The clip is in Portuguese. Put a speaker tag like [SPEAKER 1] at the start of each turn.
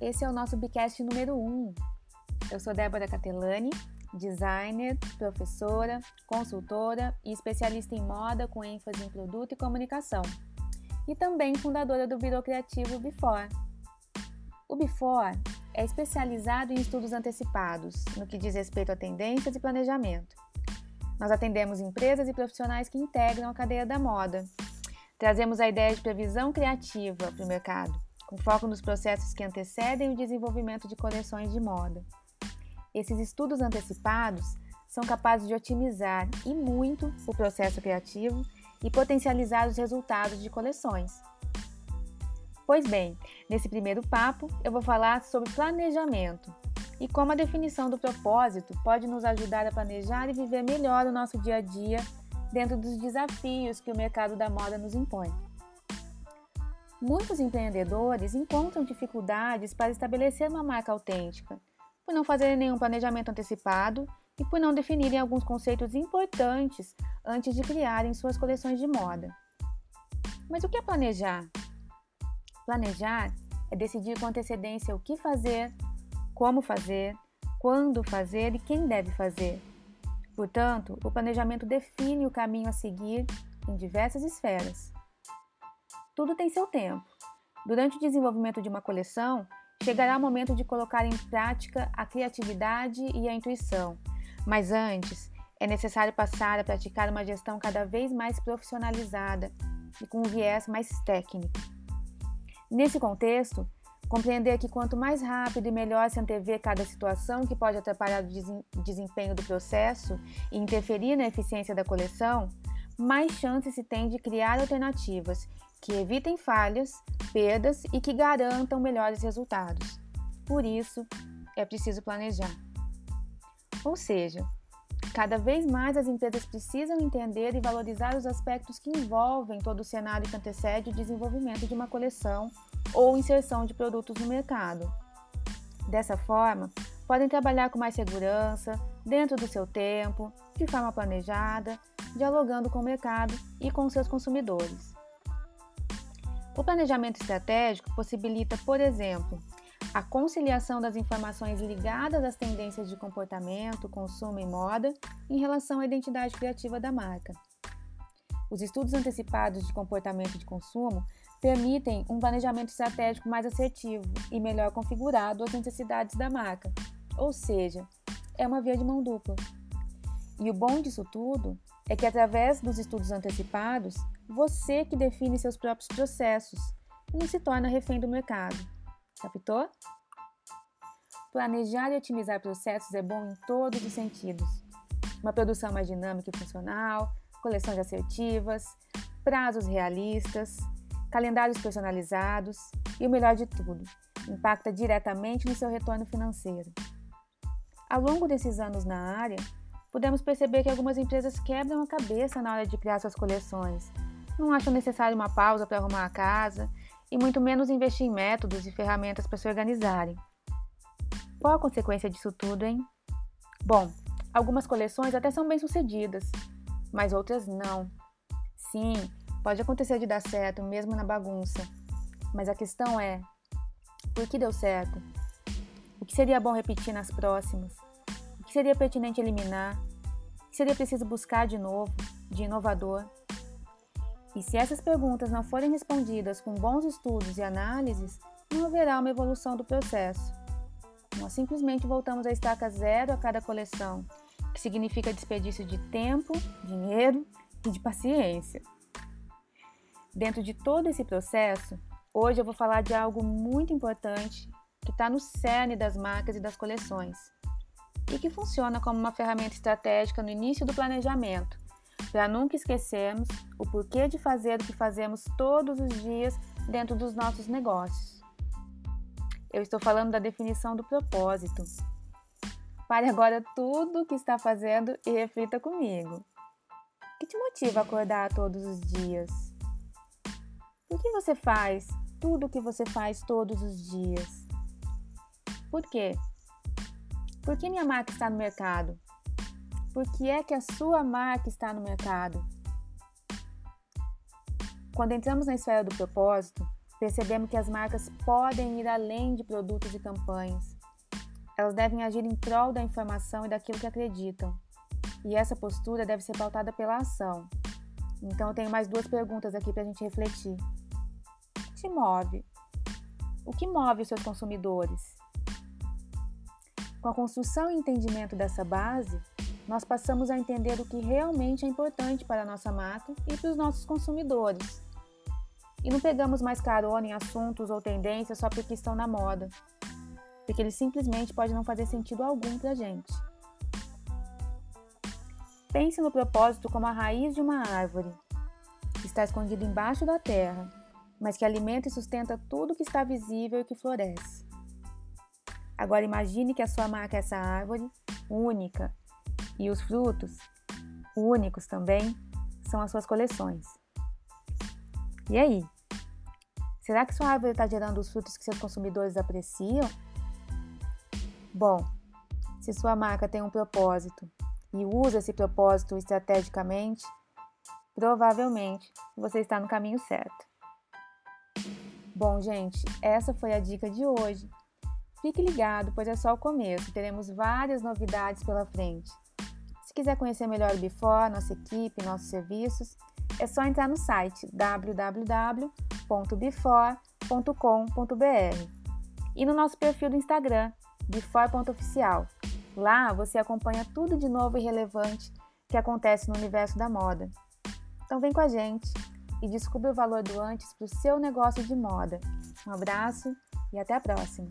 [SPEAKER 1] Esse é o nosso Bicast número 1. Eu sou Débora Catelani, designer, professora, consultora e especialista em moda com ênfase em produto e comunicação. E também fundadora do Biro Criativo Before. O Before é especializado em estudos antecipados, no que diz respeito a tendências e planejamento. Nós atendemos empresas e profissionais que integram a cadeia da moda. Trazemos a ideia de previsão criativa para o mercado com foco nos processos que antecedem o desenvolvimento de coleções de moda. Esses estudos antecipados são capazes de otimizar e muito o processo criativo e potencializar os resultados de coleções. Pois bem, nesse primeiro papo eu vou falar sobre planejamento e como a definição do propósito pode nos ajudar a planejar e viver melhor o nosso dia a dia dentro dos desafios que o mercado da moda nos impõe. Muitos empreendedores encontram dificuldades para estabelecer uma marca autêntica, por não fazerem nenhum planejamento antecipado e por não definirem alguns conceitos importantes antes de criarem suas coleções de moda. Mas o que é planejar? Planejar é decidir com antecedência o que fazer, como fazer, quando fazer e quem deve fazer. Portanto, o planejamento define o caminho a seguir em diversas esferas. Tudo tem seu tempo. Durante o desenvolvimento de uma coleção, chegará o momento de colocar em prática a criatividade e a intuição. Mas antes, é necessário passar a praticar uma gestão cada vez mais profissionalizada e com um viés mais técnico. Nesse contexto, compreender que quanto mais rápido e melhor se antever cada situação que pode atrapalhar o desempenho do processo e interferir na eficiência da coleção, mais chance se tem de criar alternativas que evitem falhas, perdas e que garantam melhores resultados. Por isso, é preciso planejar. Ou seja, cada vez mais as empresas precisam entender e valorizar os aspectos que envolvem todo o cenário que antecede o desenvolvimento de uma coleção ou inserção de produtos no mercado. Dessa forma, podem trabalhar com mais segurança, dentro do seu tempo, de forma planejada, dialogando com o mercado e com seus consumidores. O planejamento estratégico possibilita, por exemplo, a conciliação das informações ligadas às tendências de comportamento, consumo e moda em relação à identidade criativa da marca. Os estudos antecipados de comportamento de consumo permitem um planejamento estratégico mais assertivo e melhor configurado às necessidades da marca, ou seja, é uma via de mão dupla. E o bom disso tudo é que através dos estudos antecipados, você que define seus próprios processos e não se torna refém do mercado. Captou? Planejar e otimizar processos é bom em todos os sentidos. Uma produção mais dinâmica e funcional, coleções assertivas, prazos realistas, calendários personalizados e o melhor de tudo, impacta diretamente no seu retorno financeiro. Ao longo desses anos na área, podemos perceber que algumas empresas quebram a cabeça na hora de criar suas coleções. Não acham necessário uma pausa para arrumar a casa e muito menos investir em métodos e ferramentas para se organizarem. Qual a consequência disso tudo, hein? Bom, algumas coleções até são bem-sucedidas, mas outras não. Sim, pode acontecer de dar certo mesmo na bagunça, mas a questão é: por que deu certo? O que seria bom repetir nas próximas? que seria pertinente eliminar, o que seria preciso buscar de novo, de inovador. E se essas perguntas não forem respondidas com bons estudos e análises, não haverá uma evolução do processo. Nós simplesmente voltamos à estaca zero a cada coleção, que significa desperdício de tempo, dinheiro e de paciência. Dentro de todo esse processo, hoje eu vou falar de algo muito importante que está no cerne das marcas e das coleções, e que funciona como uma ferramenta estratégica no início do planejamento, para nunca esquecermos o porquê de fazer o que fazemos todos os dias dentro dos nossos negócios. Eu estou falando da definição do propósito. Pare agora tudo o que está fazendo e reflita comigo. O que te motiva a acordar todos os dias? Por que você faz tudo o que você faz todos os dias? Por quê? Por que minha marca está no mercado? Por que é que a sua marca está no mercado? Quando entramos na esfera do propósito, percebemos que as marcas podem ir além de produtos e campanhas. Elas devem agir em prol da informação e daquilo que acreditam. E essa postura deve ser pautada pela ação. Então, eu tenho mais duas perguntas aqui para a gente refletir. O que te move? O que move os seus consumidores? Com a construção e entendimento dessa base, nós passamos a entender o que realmente é importante para a nossa marca e para os nossos consumidores. E não pegamos mais carona em assuntos ou tendências só porque estão na moda, porque eles simplesmente podem não fazer sentido algum para a gente. Pense no propósito como a raiz de uma árvore, que está escondida embaixo da terra, mas que alimenta e sustenta tudo que está visível e que floresce. Agora imagine que a sua marca é essa árvore única e os frutos, únicos também, são as suas coleções. E aí? Será que sua árvore está gerando os frutos que seus consumidores apreciam? Bom, se sua marca tem um propósito e usa esse propósito estrategicamente, provavelmente você está no caminho certo. Bom, gente, essa foi a dica de hoje. Fique ligado, pois é só o começo, teremos várias novidades pela frente quiser conhecer melhor o Before, nossa equipe, nossos serviços, é só entrar no site www.before.com.br e no nosso perfil do Instagram, before.oficial. Lá você acompanha tudo de novo e relevante que acontece no universo da moda. Então vem com a gente e descubra o valor do antes para o seu negócio de moda. Um abraço e até a próxima!